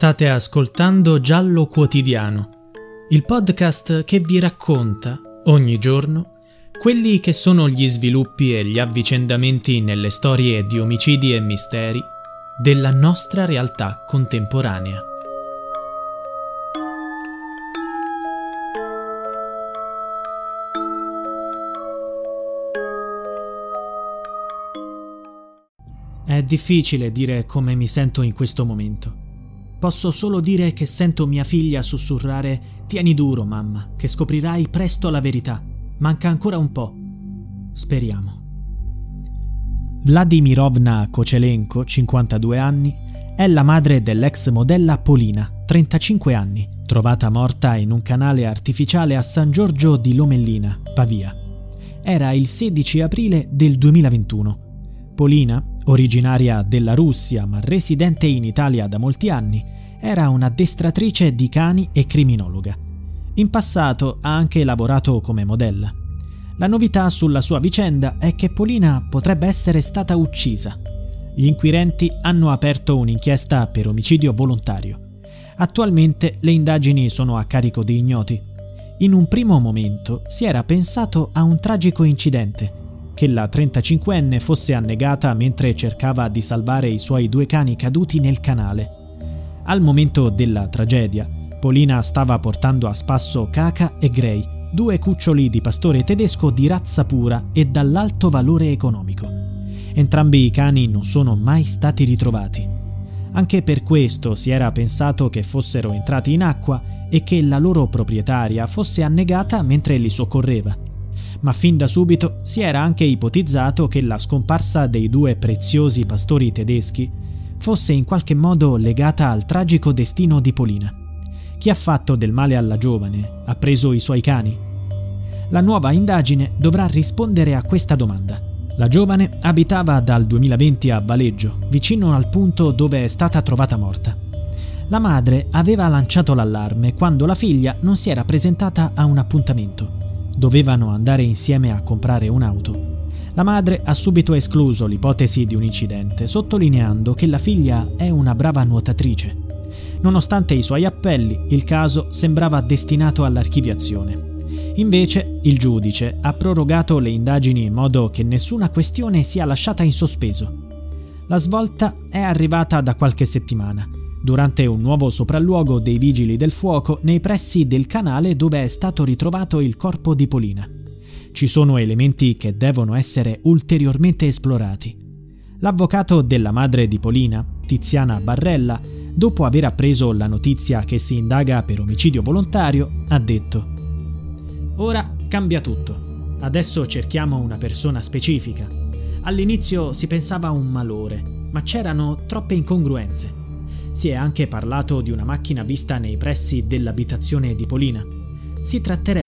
State ascoltando Giallo Quotidiano, il podcast che vi racconta ogni giorno quelli che sono gli sviluppi e gli avvicendamenti nelle storie di omicidi e misteri della nostra realtà contemporanea. È difficile dire come mi sento in questo momento. Posso solo dire che sento mia figlia sussurrare Tieni duro, mamma, che scoprirai presto la verità. Manca ancora un po'. Speriamo. Vladimirovna Kocelenko, 52 anni, è la madre dell'ex modella Polina, 35 anni, trovata morta in un canale artificiale a San Giorgio di Lomellina, Pavia. Era il 16 aprile del 2021. Polina, originaria della Russia ma residente in Italia da molti anni, era un'addestratrice di cani e criminologa. In passato ha anche lavorato come modella. La novità sulla sua vicenda è che Polina potrebbe essere stata uccisa. Gli inquirenti hanno aperto un'inchiesta per omicidio volontario. Attualmente le indagini sono a carico di ignoti. In un primo momento si era pensato a un tragico incidente, che la 35enne fosse annegata mentre cercava di salvare i suoi due cani caduti nel canale. Al momento della tragedia, Polina stava portando a spasso Kaka e Gray, due cuccioli di pastore tedesco di razza pura e dall'alto valore economico. Entrambi i cani non sono mai stati ritrovati. Anche per questo si era pensato che fossero entrati in acqua e che la loro proprietaria fosse annegata mentre li soccorreva ma fin da subito si era anche ipotizzato che la scomparsa dei due preziosi pastori tedeschi fosse in qualche modo legata al tragico destino di Polina. Chi ha fatto del male alla giovane ha preso i suoi cani? La nuova indagine dovrà rispondere a questa domanda. La giovane abitava dal 2020 a Valeggio, vicino al punto dove è stata trovata morta. La madre aveva lanciato l'allarme quando la figlia non si era presentata a un appuntamento. Dovevano andare insieme a comprare un'auto. La madre ha subito escluso l'ipotesi di un incidente, sottolineando che la figlia è una brava nuotatrice. Nonostante i suoi appelli, il caso sembrava destinato all'archiviazione. Invece, il giudice ha prorogato le indagini in modo che nessuna questione sia lasciata in sospeso. La svolta è arrivata da qualche settimana durante un nuovo sopralluogo dei vigili del fuoco nei pressi del canale dove è stato ritrovato il corpo di Polina. Ci sono elementi che devono essere ulteriormente esplorati. L'avvocato della madre di Polina, Tiziana Barrella, dopo aver appreso la notizia che si indaga per omicidio volontario, ha detto Ora cambia tutto. Adesso cerchiamo una persona specifica. All'inizio si pensava a un malore, ma c'erano troppe incongruenze. Si è anche parlato di una macchina vista nei pressi dell'abitazione di Polina. Si tratterebbe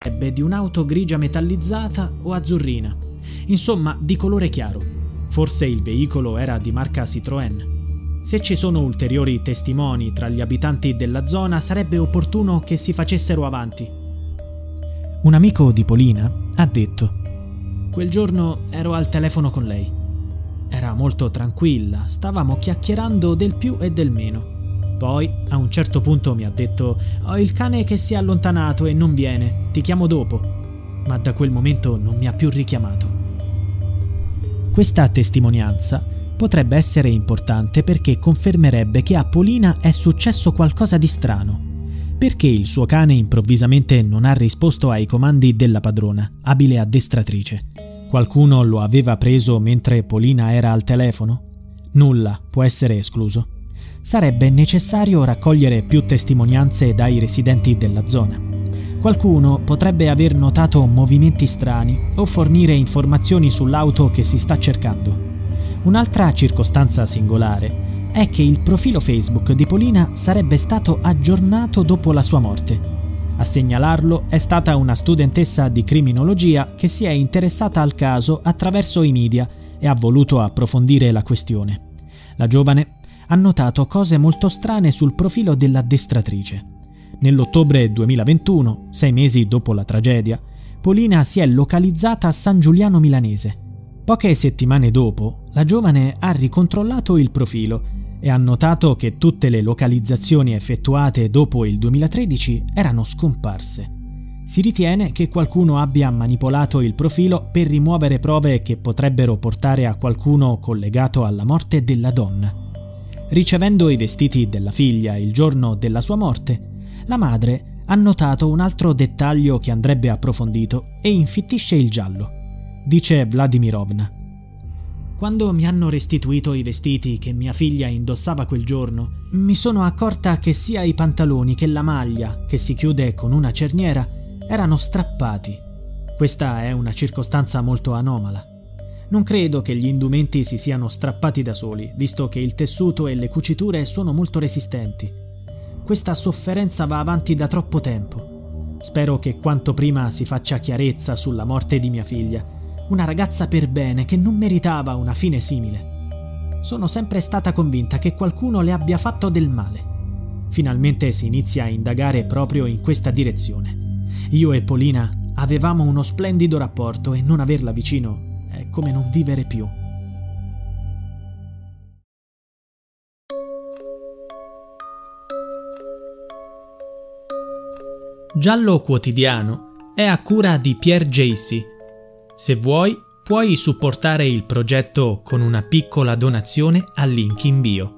Ebbe di un'auto grigia metallizzata o azzurrina. Insomma, di colore chiaro. Forse il veicolo era di marca Citroën. Se ci sono ulteriori testimoni tra gli abitanti della zona, sarebbe opportuno che si facessero avanti. Un amico di Polina ha detto: Quel giorno ero al telefono con lei. Era molto tranquilla, stavamo chiacchierando del più e del meno. Poi, a un certo punto, mi ha detto: Ho il cane che si è allontanato e non viene, ti chiamo dopo. Ma da quel momento non mi ha più richiamato. Questa testimonianza potrebbe essere importante perché confermerebbe che a Polina è successo qualcosa di strano. Perché il suo cane improvvisamente non ha risposto ai comandi della padrona, abile addestratrice? Qualcuno lo aveva preso mentre Polina era al telefono? Nulla può essere escluso sarebbe necessario raccogliere più testimonianze dai residenti della zona. Qualcuno potrebbe aver notato movimenti strani o fornire informazioni sull'auto che si sta cercando. Un'altra circostanza singolare è che il profilo Facebook di Polina sarebbe stato aggiornato dopo la sua morte. A segnalarlo è stata una studentessa di criminologia che si è interessata al caso attraverso i media e ha voluto approfondire la questione. La giovane ha notato cose molto strane sul profilo dell'addestratrice. Nell'ottobre 2021, sei mesi dopo la tragedia, Polina si è localizzata a San Giuliano Milanese. Poche settimane dopo, la giovane ha ricontrollato il profilo e ha notato che tutte le localizzazioni effettuate dopo il 2013 erano scomparse. Si ritiene che qualcuno abbia manipolato il profilo per rimuovere prove che potrebbero portare a qualcuno collegato alla morte della donna. Ricevendo i vestiti della figlia il giorno della sua morte, la madre ha notato un altro dettaglio che andrebbe approfondito e infittisce il giallo. Dice Vladimirovna. Quando mi hanno restituito i vestiti che mia figlia indossava quel giorno, mi sono accorta che sia i pantaloni che la maglia, che si chiude con una cerniera, erano strappati. Questa è una circostanza molto anomala. Non credo che gli indumenti si siano strappati da soli, visto che il tessuto e le cuciture sono molto resistenti. Questa sofferenza va avanti da troppo tempo. Spero che quanto prima si faccia chiarezza sulla morte di mia figlia, una ragazza per bene che non meritava una fine simile. Sono sempre stata convinta che qualcuno le abbia fatto del male. Finalmente si inizia a indagare proprio in questa direzione. Io e Polina avevamo uno splendido rapporto e non averla vicino è come non vivere più. Giallo quotidiano è a cura di Pierre Jacy. Se vuoi, puoi supportare il progetto con una piccola donazione al link in bio.